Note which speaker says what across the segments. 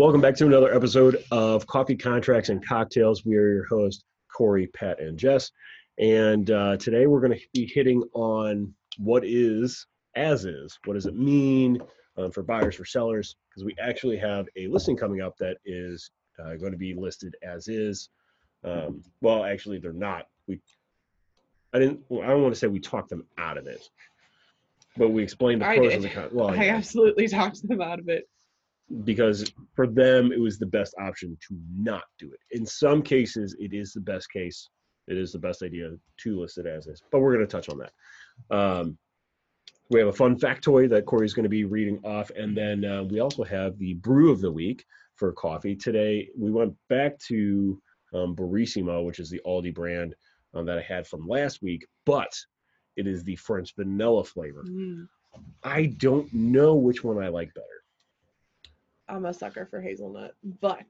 Speaker 1: Welcome back to another episode of Coffee Contracts and Cocktails. We are your hosts, Corey, Pat, and Jess. And uh, today we're going to be hitting on what is as is. What does it mean um, for buyers, for sellers? Because we actually have a listing coming up that is uh, going to be listed as is. Um, well, actually, they're not. We, I didn't. Well, I don't want to say we talked them out of it, but we explained the pros and the cons. Well,
Speaker 2: I
Speaker 1: yeah
Speaker 2: absolutely talked them out of it.
Speaker 1: Because for them it was the best option to not do it. In some cases, it is the best case. It is the best idea to list it as is. But we're going to touch on that. Um, we have a fun factoid that Corey's going to be reading off, and then uh, we also have the brew of the week for coffee. Today we went back to um, Barissimo, which is the Aldi brand um, that I had from last week, but it is the French vanilla flavor.
Speaker 2: Mm,
Speaker 1: I don't know which one I like better.
Speaker 2: I'm a sucker for hazelnut, but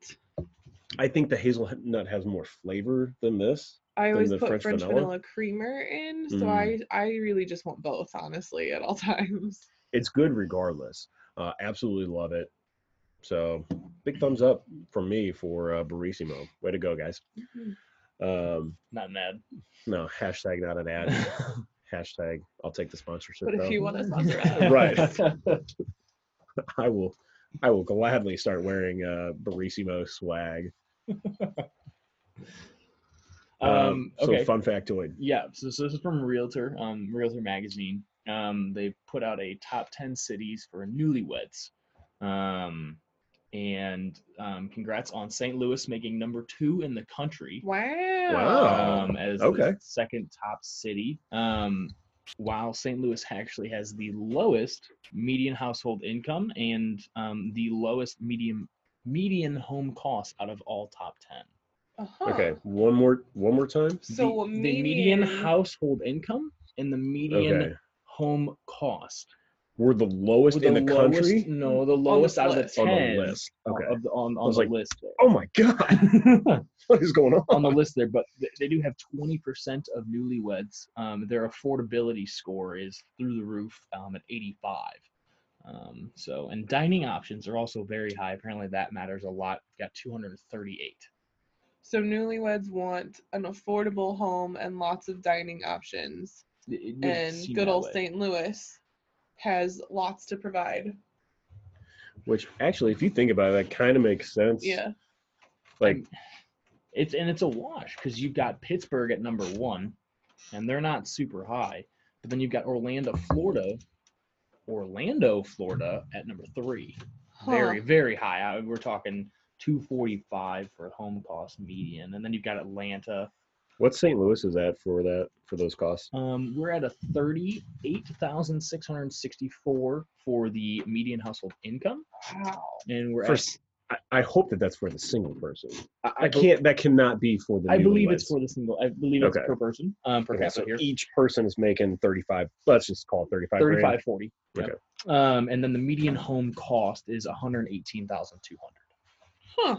Speaker 1: I think the hazelnut has more flavor than this.
Speaker 2: I always put
Speaker 1: French
Speaker 2: French,
Speaker 1: vanilla?
Speaker 2: vanilla? creamer in, so
Speaker 1: Mm.
Speaker 2: I I really just want both, honestly, at all times.
Speaker 1: It's good regardless. Uh, absolutely love it. So big thumbs up from me for uh, Barissimo. Way to go, guys. Um,
Speaker 3: Not an ad.
Speaker 1: no, hashtag not an ad. hashtag I'll take the sponsorship.
Speaker 2: But if
Speaker 1: though.
Speaker 2: you want to sponsor
Speaker 1: Right. I will. I will gladly start wearing uh, Barissimo swag.
Speaker 3: um,
Speaker 1: so
Speaker 3: okay.
Speaker 1: fun factoid.
Speaker 3: Yeah. So, so this is from Realtor, um, Realtor magazine. Um, they put out a top ten cities for newlyweds. Um, and um, congrats on St. Louis making number two in the country.
Speaker 2: wow.
Speaker 1: Wow.
Speaker 3: um, as
Speaker 1: okay.
Speaker 3: the second top city. Um, while St. Louis actually has the lowest median household income and um, the lowest medium median home cost out of all top ten.
Speaker 2: Uh-huh.
Speaker 1: Okay. One more. One more time.
Speaker 2: So
Speaker 3: the, the median
Speaker 2: median-
Speaker 3: household income and the median
Speaker 1: Okay.
Speaker 3: home cost.
Speaker 1: We're the lowest
Speaker 3: Were
Speaker 1: in the
Speaker 3: lowest-
Speaker 1: country.
Speaker 3: No, the lowest out of the ten
Speaker 1: On the list. Okay.
Speaker 3: of the, on, on the
Speaker 1: like,
Speaker 3: list there.
Speaker 1: Oh my god. what is going on?
Speaker 3: on the list there, but they do have 20% of newlyweds. Um, their affordability score is through the roof um, at 85. Um, so, and dining options are also very high. Apparently, that matters a lot. We've got 238.
Speaker 2: So newlyweds want an affordable home and lots of dining options,
Speaker 3: It- it would
Speaker 2: and good old. St. Louis has lots to provide.
Speaker 1: Which actually, if you think about it, that kind of makes sense.
Speaker 2: Yeah.
Speaker 1: Like,
Speaker 3: It's and it's a wash because you've got Pittsburgh at number one, and they're not super high. But then you've got Orlando, Florida, Orlando, Florida at number three.
Speaker 2: Huh.
Speaker 3: very very high. I- We're talking 245 for home cost median, and then you've got Atlanta.
Speaker 1: what St. Louis is at for that for those costs?
Speaker 3: Um, we're at a 38,664 for the median household income,
Speaker 2: Wow.
Speaker 3: and we're
Speaker 1: For,
Speaker 3: at.
Speaker 1: S- I, I hope that that's for the single person.
Speaker 3: I,
Speaker 1: I can't. That cannot be for the.
Speaker 3: I believe it's for the single. I believe it's
Speaker 1: Okay.
Speaker 3: per person. Um, per
Speaker 1: Okay,
Speaker 3: capita
Speaker 1: so
Speaker 3: here.
Speaker 1: each person is making thirty-five. Let's just call it thirty-five. grand.
Speaker 3: 35 40 yep.
Speaker 1: Okay.
Speaker 3: um and then the median home cost is 118200
Speaker 2: Huh.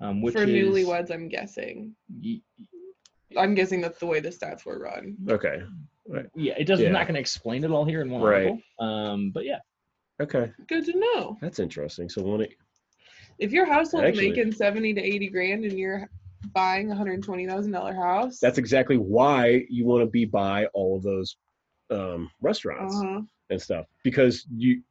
Speaker 3: um which
Speaker 2: For
Speaker 3: is
Speaker 2: newlyweds, I'm guessing.
Speaker 3: y-
Speaker 2: I'm guessing that's the way the stats were run.
Speaker 1: Okay.
Speaker 3: yeah it doesn't
Speaker 1: Yeah.
Speaker 3: not going to explain it all here in one
Speaker 1: Right.
Speaker 3: article um but yeah
Speaker 1: Okay.
Speaker 2: Good to know.
Speaker 1: That's interesting. So one.
Speaker 2: If your household's
Speaker 1: Actually-
Speaker 2: making seventy to eighty grand and you're buying a hundred twenty thousand dollar house,
Speaker 1: That's exactly why you want to be by all of those um, restaurants.
Speaker 2: uh-huh.
Speaker 1: and stuff because you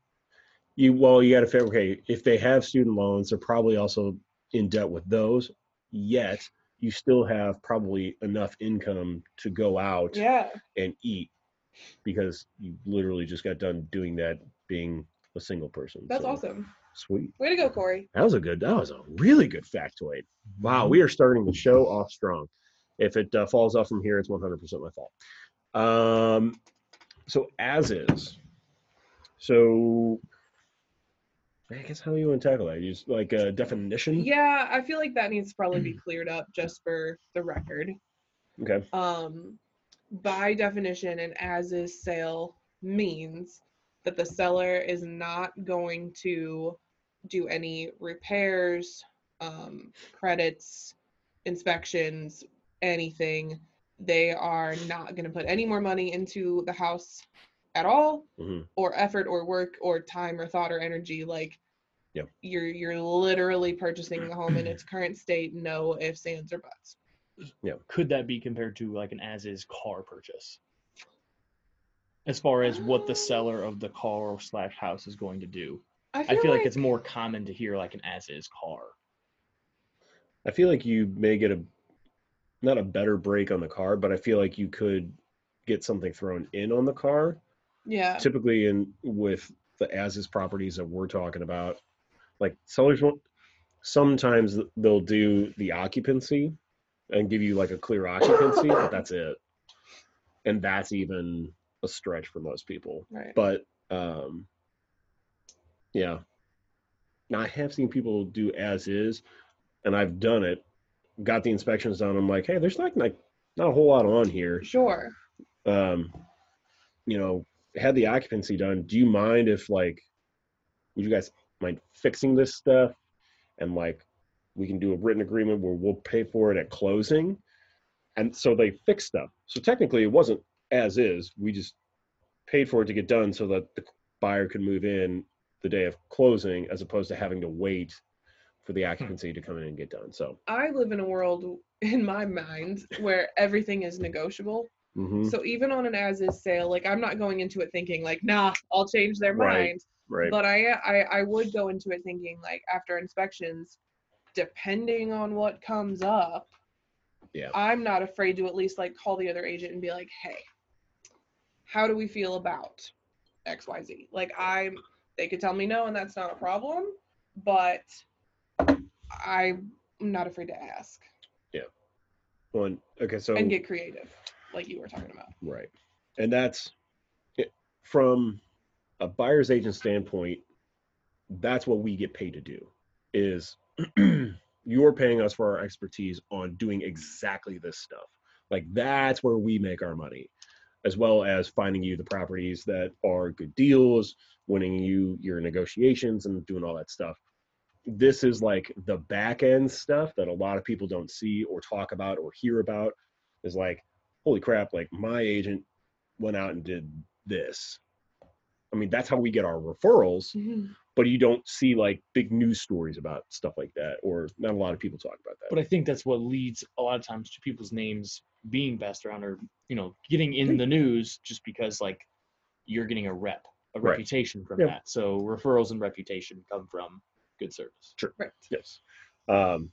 Speaker 1: you well you got to figure okay if they have student loans they're probably also in debt with those yet you still have probably enough income to go out
Speaker 2: Yeah.
Speaker 1: and eat because you literally just got done doing that being a single person
Speaker 2: That's
Speaker 1: So,
Speaker 2: awesome.
Speaker 1: Sweet.
Speaker 2: Way to go, Corey.
Speaker 1: that was a good that was a really good factoid. Wow we are starting the show off strong. If it uh, falls off from here it's 100% my fault. Um so as is so i guess how do you want to tackle that? Use like a definition?
Speaker 2: Yeah, I feel like that needs to probably be cleared up just for the record.
Speaker 1: okay.
Speaker 2: Um, by definition, an as is sale means that the seller is not going to do any repairs, um, credits, inspections, anything. They are not going to put any more money into the house at all,
Speaker 1: Mhm.
Speaker 2: or effort, or work, or time, or thought, or energy. Like
Speaker 1: Yep.
Speaker 2: You're you're literally purchasing the home in its current state, no ifs, ands, or buts. Yeah.
Speaker 3: Could that be compared to like an as is car purchase? As far as what the seller of the car slash house is going to do. I feel like it's more common to hear like an as is car.
Speaker 1: I feel like you may get a not a better break on the car, but I feel like you could get something thrown in on the car.
Speaker 2: yeah.
Speaker 1: Typically, in with the as is properties that we're talking about, like sellers won't. Sometimes they'll do the occupancy and give you like a clear occupancy, but that's it. And that's even a stretch for most people.
Speaker 2: Right.
Speaker 1: But um, yeah, now I have seen people do as is, and I've done it. Got the inspections done. I'm like, hey, there's like like not a whole lot on here.
Speaker 2: Sure.
Speaker 1: Um, you know, had the occupancy done. Do you mind if like, would you guys mind fixing this stuff, and like, we can do a written agreement where we'll pay for it at closing, and so they fixed stuff. So technically, it wasn't as is. We just paid for it to get done so that the buyer could move in the day of closing, as opposed to having to wait for the occupancy to come in and get done. So,
Speaker 2: I live in a world in my mind where everything is negotiable.
Speaker 1: mhm,
Speaker 2: So even on an as is sale, like I'm not going into it thinking like, nah, I'll change their
Speaker 1: Right.
Speaker 2: mind.
Speaker 1: right,
Speaker 2: But I, I I would go into it thinking like after inspections, depending on what comes up,
Speaker 1: Yeah.
Speaker 2: I'm not afraid to at least like call the other agent and be like, hey, how do we feel about XYZ? Like I'm they could tell me no and that's not a problem, but I'm not afraid to ask Yeah.
Speaker 1: one. Okay, so
Speaker 2: and get creative, like you were talking about.
Speaker 1: Right. And that's from a buyer's agent standpoint, that's what we get paid to do is you're paying us for our expertise on doing exactly this stuff. Like that's where we make our money, as well as finding you the properties that are good deals, winning you your negotiations and doing all that stuff. This is like the back end stuff that a lot of people don't see or talk about or hear about is like holy crap, like my agent went out and did this. I mean, that's how we get our referrals, mm-hmm. But you don't see like big news stories about stuff like that, or not a lot of people talk about that.
Speaker 3: But I think that's what leads a lot of times to people's names being passed around or, you know, getting in the news just because like you're getting a rep, a
Speaker 1: Right.
Speaker 3: reputation from
Speaker 1: Yep.
Speaker 3: that. So referrals and reputation come from good service. Sure.
Speaker 2: Right.
Speaker 1: yes. Um,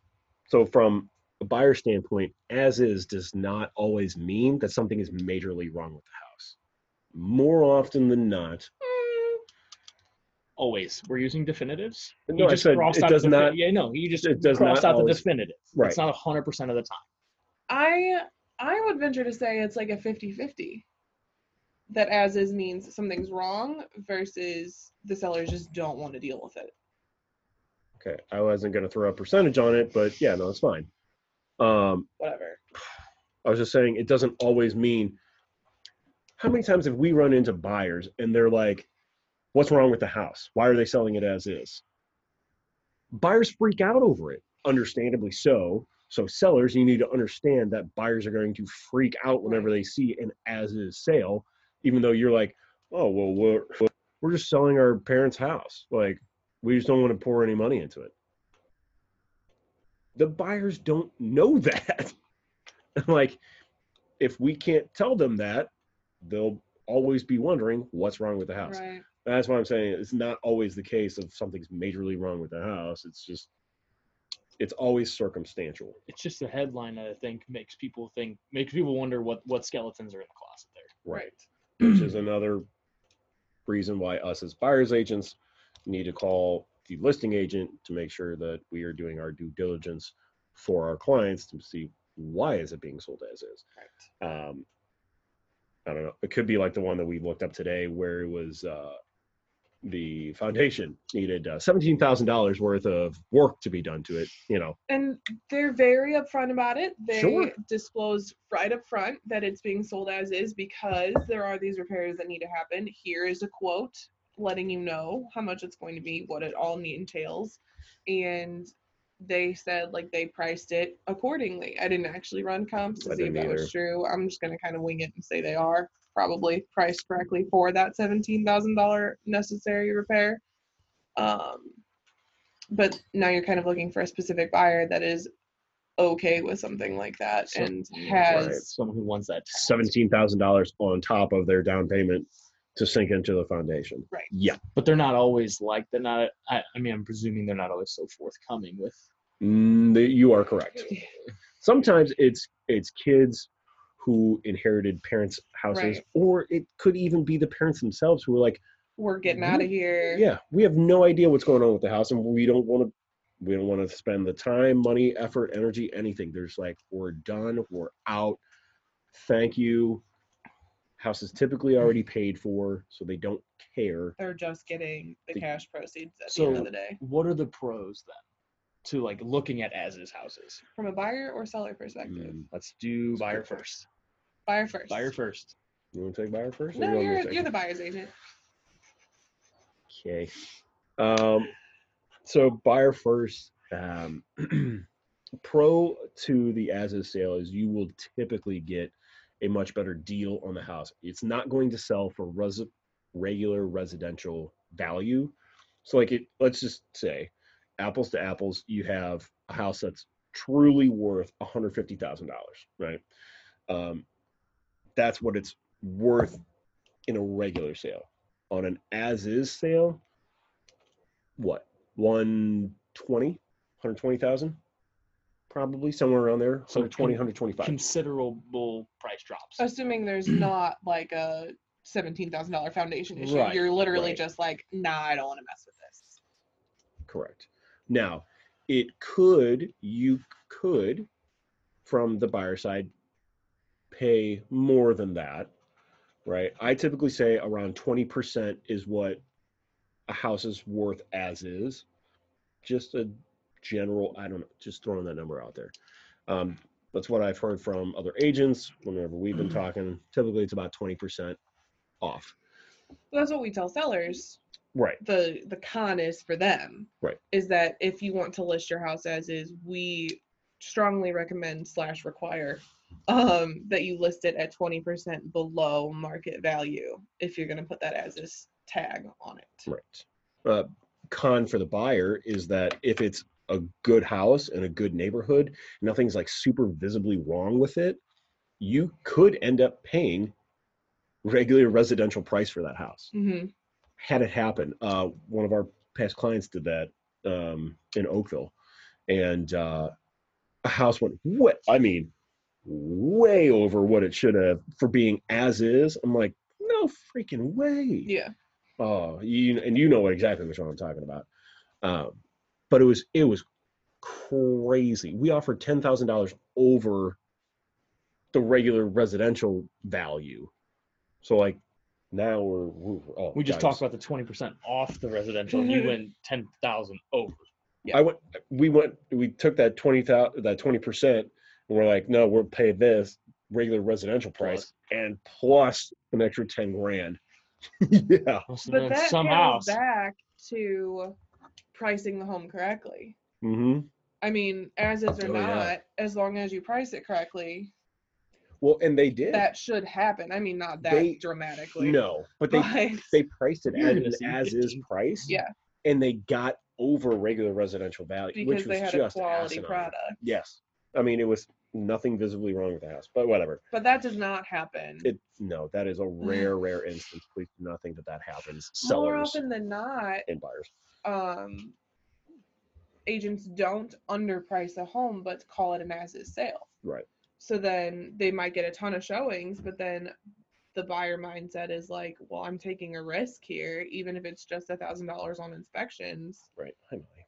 Speaker 1: so from a buyer standpoint, as is does not always mean that something is majorly wrong with the house. More often than not,
Speaker 2: Mm,
Speaker 3: Always. We're using definitives.
Speaker 1: No,
Speaker 3: You
Speaker 1: I said it does
Speaker 3: the defi-
Speaker 1: not-
Speaker 3: Yeah, no, you just
Speaker 1: it does
Speaker 3: crossed
Speaker 1: not
Speaker 3: out
Speaker 1: always-
Speaker 3: the definitive.
Speaker 1: Right.
Speaker 3: It's not 100% of the time.
Speaker 2: I I would venture to say it's like a 50-50. That as is means something's wrong versus the sellers just don't want to deal with it.
Speaker 1: okay, I wasn't going to throw a percentage on it, but yeah, no, it's fine. Um,
Speaker 2: Whatever.
Speaker 1: I was just saying it doesn't always mean. How many times have we run into buyers and they're like, "What's wrong with the house? Why are they selling it as is?" Buyers freak out over it, understandably so. So sellers, you need to understand that buyers are going to freak out whenever they see an as is sale, even though you're like, "Oh, well, we're we're just selling our parents' house. Like, we just don't want to pour any money into it." The buyers don't know that. like if we can't tell them that they'll always be wondering what's wrong with the house
Speaker 2: Right.
Speaker 1: That's why i'm saying it's not always the case of something's majorly wrong with the house it's just it's always circumstantial
Speaker 3: It's just a headline that I think makes people think, makes people wonder what, what skeletons are in the closet there.
Speaker 2: Right.
Speaker 1: which is another reason why us as buyers agents need to call the listing agent to make sure that we are doing our due diligence for our clients to see why is it being sold as is
Speaker 2: Right.
Speaker 1: um, I don't know. It could be like the one that we looked up today, where it was uh, the foundation needed uh, seventeen thousand dollars worth of work to be done to it. You know,
Speaker 2: And they're very upfront about it. They
Speaker 1: Sure.
Speaker 2: disclose right up front that it's being sold as is because there are these repairs that need to happen. Here is a quote letting you know how much it's going to be, what it all entails. And they said like they priced it accordingly. I didn't actually run comps to see if that was true. I'm just gonna kind of wing it and say they are probably priced correctly for that seventeen thousand dollar necessary repair. Um but now you're kind of looking for a specific buyer that is okay with something like that
Speaker 3: So-
Speaker 2: and
Speaker 1: Right.
Speaker 2: has
Speaker 3: Someone who wants that.
Speaker 1: seventeen thousand dollars on top of their down payment to sink into the foundation.
Speaker 2: Right.
Speaker 1: Yeah.
Speaker 3: But they're not always like they're not. I, I mean, I'm presuming they're not always so forthcoming with.
Speaker 1: Mm, the- you are correct. Sometimes it's it's kids who inherited parents' houses,
Speaker 2: Right.
Speaker 1: or it could even be the parents themselves who are like,
Speaker 2: we're getting out of here.
Speaker 1: yeah, we have no idea what's going on with the house, and we don't want to. We don't want to spend the time, money, effort, energy, anything. There's like, we're done, we're out. Thank you. House is typically already paid for, so they don't care.
Speaker 2: They're just getting the
Speaker 1: The-
Speaker 2: cash proceeds at the end of the day.
Speaker 3: What are the pros then to like looking at as is houses?
Speaker 2: From a buyer or seller perspective.
Speaker 1: Mm,
Speaker 3: Let's do buyer first.
Speaker 2: Buyer first.
Speaker 3: Buyer first.
Speaker 1: You want to take buyer first?
Speaker 2: No,
Speaker 1: you to
Speaker 2: you're, you're the buyer's agent.
Speaker 1: Okay. Um, so buyer first. Um, pro to the as is sale is you will typically get a much better deal on the house. It's not going to sell for res- regular residential value. So like it, let's just say apples to apples, you have a house that's truly worth $150,000, right? Um, that's what it's worth in a regular sale. On an as is sale, what 120 120,000 probably somewhere around there
Speaker 3: So
Speaker 1: 120 125
Speaker 3: Considerable price drops.
Speaker 2: Assuming there's not like a seventeen thousand dollar foundation issue.
Speaker 1: Right,
Speaker 2: You're literally
Speaker 1: right.
Speaker 2: just like, nah, I don't want to mess with this.
Speaker 1: correct now it could you could from the buyer side pay more than that right? I typically say around 20% is what a house is worth as is. Just a general i don't know just throwing that number out there. Um, that's what i've heard from other agents whenever we've been talking. Typically it's about 20% off.
Speaker 2: That's what we tell sellers.
Speaker 1: right.
Speaker 2: The the con is for them.
Speaker 1: Right.
Speaker 2: Is that if you want to list your house as is, we strongly recommend slash require um that you list it at 20% below market value if you're gonna put that as is tag on it.
Speaker 1: Right. Uh, con for the buyer is that if it's a good house in a good neighborhood, nothing's like super visibly wrong with it, you could end up paying regular residential price for that house.
Speaker 2: hmm
Speaker 1: Had it happen, uh, one of our past clients did that um, in Oakville, and uh, a house went what I mean, way over what it should have for being as is. I'm like, no freaking way.
Speaker 2: Yeah.
Speaker 1: Oh, you and you know what exactly which one I'm talking about. Um, but it was it was crazy. We offered ten thousand dollars over the regular residential value. So like now we're, we're oh,
Speaker 3: we just
Speaker 1: guys.
Speaker 3: talked about the twenty percent off the residential, and you went ten thousand over. Yeah.
Speaker 1: I went we went we took that twenty thousand that twenty percent and we're like, no, we'll pay this regular residential price and plus an extra ten grand. yeah.
Speaker 3: So
Speaker 2: But
Speaker 3: then
Speaker 2: that
Speaker 3: some
Speaker 2: goes back to pricing the home correctly.
Speaker 1: Mm-hmm.
Speaker 2: I mean, as is or
Speaker 1: Oh, yeah.
Speaker 2: not, as long as you price it correctly,
Speaker 1: Well, and they did.
Speaker 2: that should happen. I mean, not that
Speaker 1: They-
Speaker 2: dramatically.
Speaker 1: no, but they
Speaker 2: but
Speaker 1: they priced it
Speaker 3: You're
Speaker 1: at an as is
Speaker 3: 15.
Speaker 1: price.
Speaker 2: Yeah.
Speaker 1: And they got over regular residential value,
Speaker 2: because
Speaker 1: which was
Speaker 2: they had a
Speaker 1: just
Speaker 2: quality
Speaker 1: asinine.
Speaker 2: product.
Speaker 1: Yes. I mean, it was nothing visibly wrong with the house, but whatever.
Speaker 2: But that does not happen.
Speaker 1: It no, that is a rare, rare instance. Please do not think that that happens.
Speaker 2: So,
Speaker 1: more
Speaker 2: often than not,
Speaker 1: and buyers.
Speaker 2: um, agents don't underprice a home, but call it an as-is sale.
Speaker 1: Right.
Speaker 2: So then they might get a ton of showings, but then the buyer mindset is like, well, I'm taking a risk here, even if it's just a thousand dollars on inspections.
Speaker 1: Right.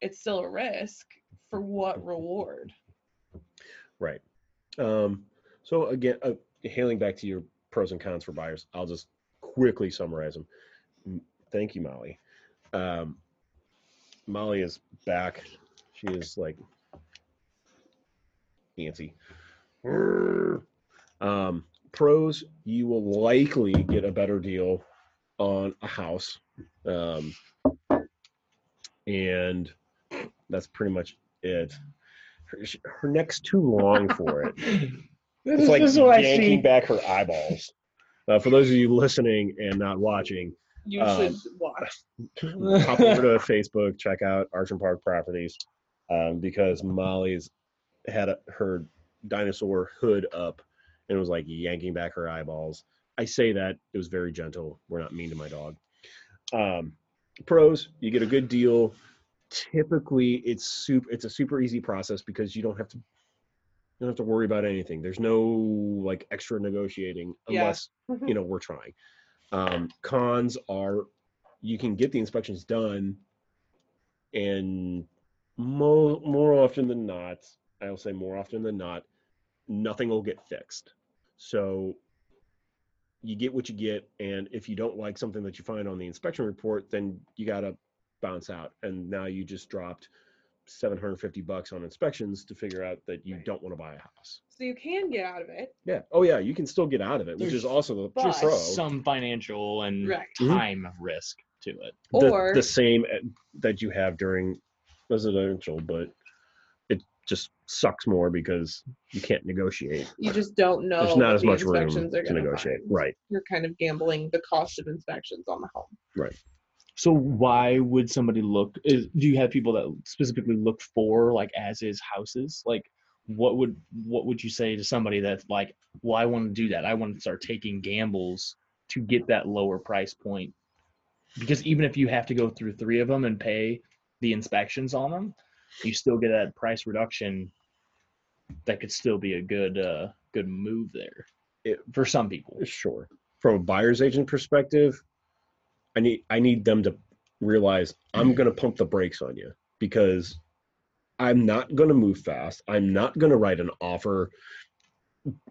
Speaker 2: It's still a risk for what reward?
Speaker 1: Right. Um, so again, uh, hailing back to your pros and cons for buyers, I'll just quickly summarize them. Thank you, Molly. Um, Molly is back. She is like antsy. Um, pros, you will likely get a better deal on a house. Um, and that's pretty much it. Her, her neck's too long for it.
Speaker 3: This
Speaker 1: It's
Speaker 3: is,
Speaker 1: like
Speaker 3: this is what I see.
Speaker 1: back her eyeballs. Uh, for those of you listening and not watching,
Speaker 2: You
Speaker 1: Um,
Speaker 2: should watch.
Speaker 1: hop over to Facebook, check out Arch and Park Properties, um, because Molly's had a, her dinosaur hood up and was like yanking back her eyeballs. I say that it was very gentle. We're not mean to my dog. Um, pros, you get a good deal. Typically, it's super. It's a super easy process because you don't have to. You don't have to worry about anything. There's no like extra negotiating
Speaker 2: Yeah.
Speaker 1: unless you know we're trying. Um, cons are you can get the inspections done, and more more often than not, I'll say more often than not, nothing will get fixed. So you get what you get, and if you don't like something that you find on the inspection report, then you gotta bounce out. And now you just dropped 750 bucks on inspections to figure out that you
Speaker 2: Right.
Speaker 1: don't want to buy a house.
Speaker 2: So you can get out of it.
Speaker 1: Yeah. Oh yeah, you can still get out of it, which is also the
Speaker 2: but
Speaker 1: pro.
Speaker 3: some financial and
Speaker 2: Right.
Speaker 1: Mhm.
Speaker 3: time risk to it.
Speaker 1: the,
Speaker 2: Or
Speaker 1: the same uh, that you have during residential, but it just sucks more because you can't negotiate.
Speaker 2: you just don't know.
Speaker 1: There's not as
Speaker 2: the
Speaker 1: much room
Speaker 2: inspections are
Speaker 1: to negotiate.
Speaker 2: find.
Speaker 1: Right.
Speaker 2: You're kind of gambling the cost of inspections on the home.
Speaker 3: So why would somebody look? Is, do you have people that specifically look for like as is houses? Like, what would what would you say to somebody that's like, well, I want to do that. I want to start taking gambles to get that lower price point. Because even if you have to go through three of them and pay the inspections on them, you still get that price reduction. That could still be a good uh good move there
Speaker 1: It-
Speaker 3: for some people.
Speaker 1: Sure. From a buyer's agent perspective, I need I need them to realize I'm going to pump the brakes on you because I'm not going to move fast. I'm not going to write an offer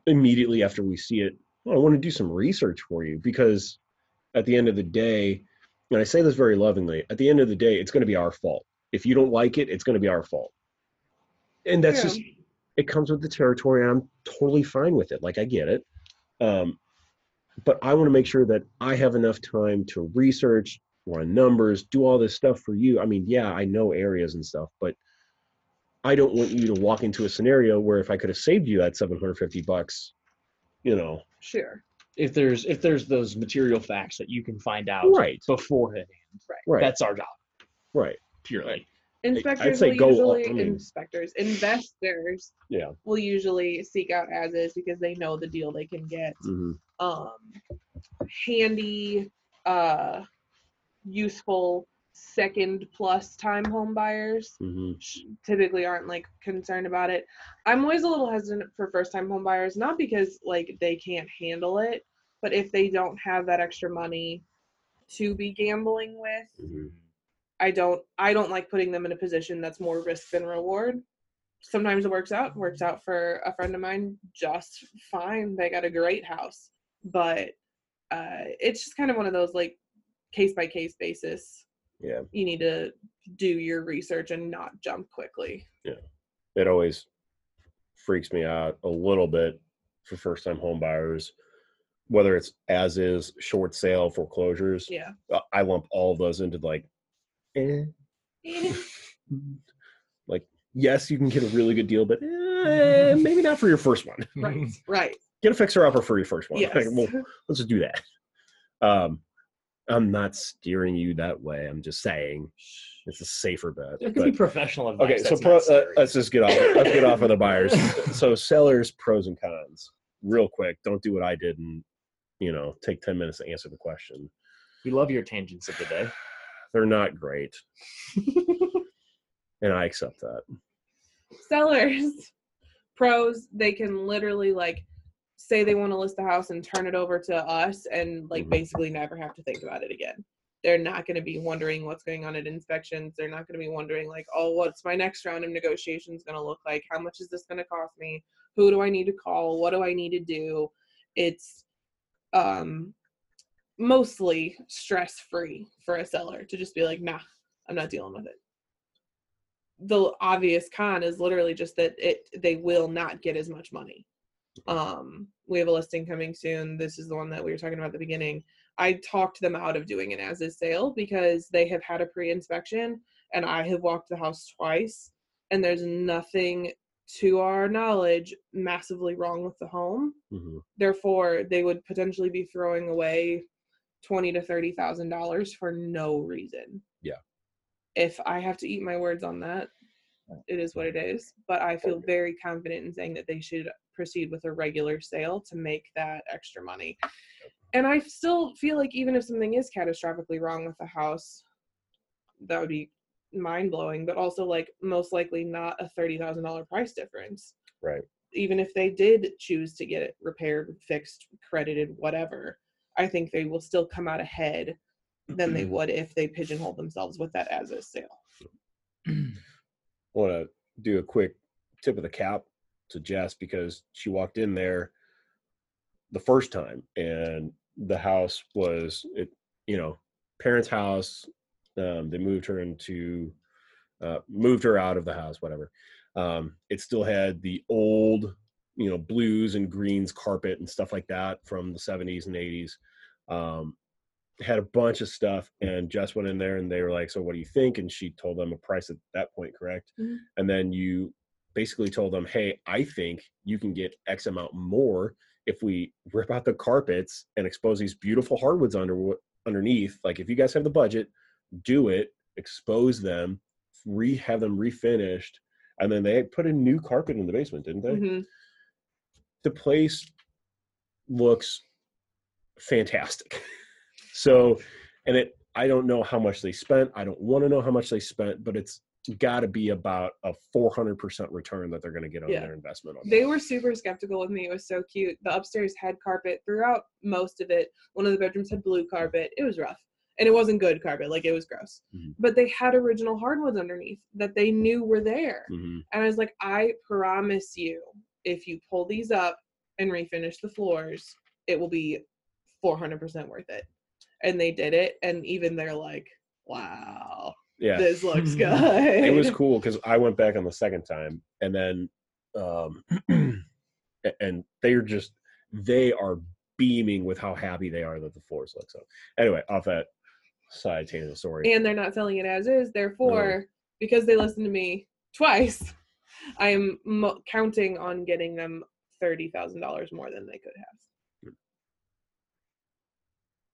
Speaker 1: immediately after we see it. Well, I want to do some research for you because at the end of the day, and I say this very lovingly, at the end of the day, it's going to be our fault. If you don't like it, it's going to be our fault. And that's
Speaker 2: Yeah.
Speaker 1: just it comes with the territory. and I'm totally fine with it. Like I get it. Um, but I want to make sure that I have enough time to research, run numbers, do all this stuff for you. I mean, yeah, I know areas and stuff, but I don't want you to walk into a scenario where if I could have saved you that 750 bucks, you know,
Speaker 2: Sure.
Speaker 3: If there's if there's those material facts that you can find out
Speaker 1: right,
Speaker 3: beforehand,
Speaker 1: right,
Speaker 3: that's our job
Speaker 1: right.
Speaker 3: purely.
Speaker 2: Inspectors
Speaker 1: say
Speaker 2: will
Speaker 1: go all-
Speaker 2: usually
Speaker 1: I mean-
Speaker 2: inspectors investors
Speaker 1: Yeah.
Speaker 2: will usually seek out as is because they know the deal they can get.
Speaker 1: hmm
Speaker 2: Um, handy, uh, useful second plus time home buyers
Speaker 1: hmm
Speaker 2: typically aren't like concerned about it. I'm always a little hesitant for first time home buyers, not because like they can't handle it, but if they don't have that extra money to be gambling with,
Speaker 1: hmm
Speaker 2: I don't I don't like putting them in a position that's more risk than reward. Sometimes it works out, works out for a friend of mine just fine. They got a great house. But uh it's just kind of one of those like case by case basis.
Speaker 1: Yeah.
Speaker 2: You need to do your research and not jump quickly. Yeah.
Speaker 1: It always freaks me out a little bit for first time home buyers, whether it's as is, short sale, foreclosures.
Speaker 2: Yeah.
Speaker 1: uh, I lump all of those into like, eh. like, yes, you can get a really good deal, but eh, maybe not for your first one.
Speaker 2: right. Right.
Speaker 1: Get a fixer upper for your first one.
Speaker 2: Yes.
Speaker 1: Like, well, let's just do that. Um, I'm not steering you that way. I'm just saying it's a safer bet.
Speaker 3: There could
Speaker 1: but-
Speaker 3: be professional advice.
Speaker 1: Okay, so pro, uh, let's just get off. Let's get off of the buyers. So sellers, pros and cons, real quick. Don't do what I did and you know take ten minutes to answer the question.
Speaker 3: we love your tangents of the day.
Speaker 1: They're not great, and I accept that.
Speaker 2: sellers pros they can literally like say they want to list the house and turn it over to us and like
Speaker 1: Mhm.
Speaker 2: basically never have to think about it again. They're not going to be wondering what's going on at inspections. They're not going to be wondering like oh what's my next round of negotiations going to look like? How much is this going to cost me? Who do i need to call? What do i need to do? It's um mostly stress free for a seller to just be like nah i'm not dealing with it. The obvious con is literally just that it they will not get as much money. Um, we have a listing coming soon. This is the one that we were talking about at the beginning. I talked them out of doing an as is sale because they have had a pre-inspection and I have walked the house twice and there's nothing to our knowledge massively wrong with the home.
Speaker 1: hmm
Speaker 2: Therefore, they would potentially be throwing away twenty to thirty thousand dollars for no reason.
Speaker 1: Yeah.
Speaker 2: If I have to eat my words on that, it is what it is. But I feel very confident in saying that they should proceed with a regular sale to make that extra money. And I still feel like even if something is catastrophically wrong with the house, that would be mind blowing. But also, like most likely, not a thirty thousand dollar price difference
Speaker 1: Right.
Speaker 2: even if they did choose to get it repaired, fixed, credited, whatever, I think they will still come out ahead than they would if they pigeonhole themselves with that as a sale.
Speaker 1: I want to do a quick tip of the cap to Jess because she walked in there the first time and the house was it you know parents house um, they moved her into uh, moved her out of the house whatever. Um, it still had the old you know blues and greens carpet and stuff like that from the 70s and 80s um, had a bunch of stuff and Jess went in there and they were like so what do you think? And she told them a price at that point correct?
Speaker 2: Mhm.
Speaker 1: and then you basically told them hey i think you can get x amount more if we rip out the carpets and expose these beautiful hardwoods under underneath like if you guys have the budget do it expose them re have them refinished and then they put a new carpet in the basement didn't they
Speaker 2: Mhm.
Speaker 1: the place looks fantastic. so, and it, I don't know how much they spent. I don't want to know how much they spent, but it's got to be about a 400% return that they're going to get on
Speaker 2: Yeah.
Speaker 1: their investment. On
Speaker 2: They
Speaker 1: that.
Speaker 2: were super skeptical with me. It was so cute. The upstairs had carpet throughout most of it. One of the bedrooms had blue carpet. It was rough. And it wasn't good carpet, like it was gross.
Speaker 1: Mhm.
Speaker 2: But they had original hardwoods underneath that they knew were there.
Speaker 1: Mhm.
Speaker 2: And I was like, I promise you, if you pull these up and refinish the floors, it will be 400% worth it. And they did it. And even they're like, wow,
Speaker 1: Yeah.
Speaker 2: this looks good.
Speaker 1: it was cool because I went back on the second time and then, um, and they're just, they are beaming with how happy they are that the floors look. So, anyway, off that side tangent story.
Speaker 2: And they're not selling it as is. Therefore, because they listened to me twice, I am mo- counting on getting them $30,000 more than they could have,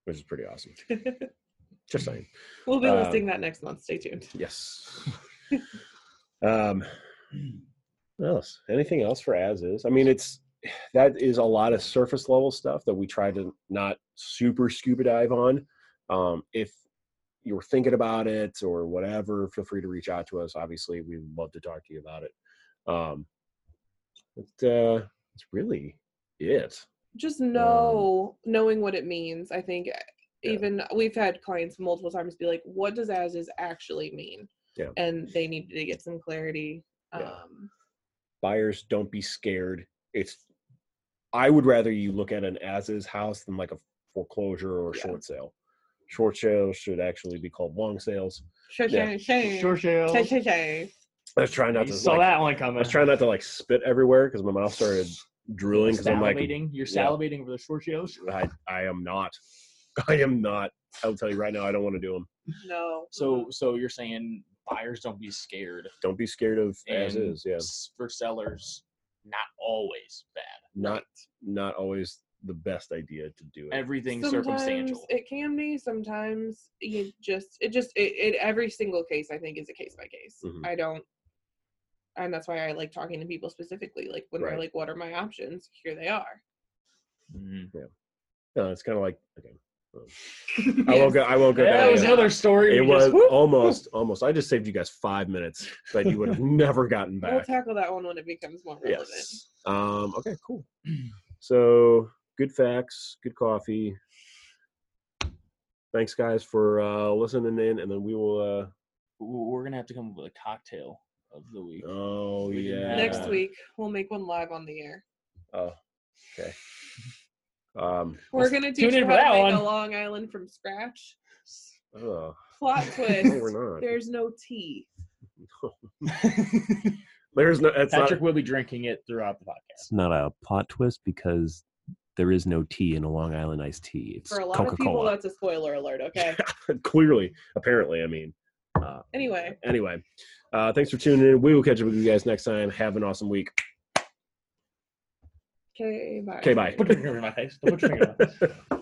Speaker 1: which is pretty awesome. Just saying.
Speaker 2: we'll be
Speaker 1: Um,
Speaker 2: listing that next month. Stay tuned.
Speaker 1: Yes. um, what else? Anything else for as is? I mean, it's that is a lot of surface level stuff that we try to not super scuba dive on. Um, if you're thinking about it or whatever, feel free to reach out to us. Obviously, we'd love to talk to you about it. Um, but uh, it's really it.
Speaker 2: just know knowing what it means i think
Speaker 1: Um, Yeah.
Speaker 2: even we've had clients multiple times be like what does as is actually mean
Speaker 1: Yeah.
Speaker 2: and they need to get some clarity
Speaker 1: Yeah.
Speaker 2: um
Speaker 1: Buyers, don't be scared. It's. I would rather you look at an as is house than like a foreclosure or a
Speaker 2: Yeah.
Speaker 1: short sale. Short sales should actually be called long sales. Yeah.
Speaker 3: sure.
Speaker 2: Shay, shay, shay.
Speaker 1: I was trying not
Speaker 3: You
Speaker 1: to.
Speaker 3: saw
Speaker 1: like,
Speaker 3: that one coming.
Speaker 1: I was trying not to like spit everywhere because my mouth started drooling. Because I'm like,
Speaker 3: salivating. You're
Speaker 1: yeah.
Speaker 3: salivating over the short shows.
Speaker 1: I, I am not. I am not. I'll tell you right now, I don't want to do them.
Speaker 2: no
Speaker 3: So, so you're saying buyers don't be scared,
Speaker 1: Don't be scared of as
Speaker 3: and
Speaker 1: is. Yeah,
Speaker 3: s- for sellers, not always bad.
Speaker 1: not not always the best idea to do it.
Speaker 2: Everything
Speaker 3: circumstantial.
Speaker 2: it can be sometimes you just it just it, it every single case i think is a case by case
Speaker 1: Mhm.
Speaker 2: i don't and that's why i like talking to people specifically like when
Speaker 1: Right.
Speaker 2: they're like what are my options here they are
Speaker 3: Mhm.
Speaker 1: no, it's kind of like okay. I won't go. I won't go.
Speaker 3: That was
Speaker 1: yet.
Speaker 3: another story.
Speaker 1: It was
Speaker 3: just-
Speaker 1: almost, almost. I just saved you guys five minutes that you would have never gotten back.
Speaker 2: We'll tackle that one when it becomes more relevant.
Speaker 1: Yes. Um, okay, cool. So good facts, good coffee. Thanks guys for uh listening in and then we will uh
Speaker 3: We're gonna have to come up with a cocktail of the week.
Speaker 1: oh yeah.
Speaker 2: Next week we'll make one live on the air.
Speaker 1: Oh, okay. Um
Speaker 2: We're gonna teach
Speaker 3: tune in
Speaker 2: you
Speaker 3: for
Speaker 2: how to
Speaker 3: that
Speaker 2: make
Speaker 3: one.
Speaker 2: a Long Island from scratch. Plot
Speaker 1: no,
Speaker 2: twist:
Speaker 1: we're not.
Speaker 2: there's no tea.
Speaker 1: There's no it's
Speaker 3: Patrick
Speaker 1: not
Speaker 3: will be drinking it throughout the podcast.
Speaker 4: It's not a plot twist because there is no tea in a Long Island iced tea. It's
Speaker 2: For a lot
Speaker 4: Coca
Speaker 2: of people,
Speaker 4: Cola.
Speaker 2: that's a spoiler alert. Okay.
Speaker 1: clearly, apparently, I mean. Uh,
Speaker 2: Anyway.
Speaker 1: anyway, uh thanks for tuning in. We will catch up with you guys next time. Have an awesome week.
Speaker 2: Okay. Bye.
Speaker 1: Okay, bye.
Speaker 3: Put your finger in my face. Don't put your finger in my face.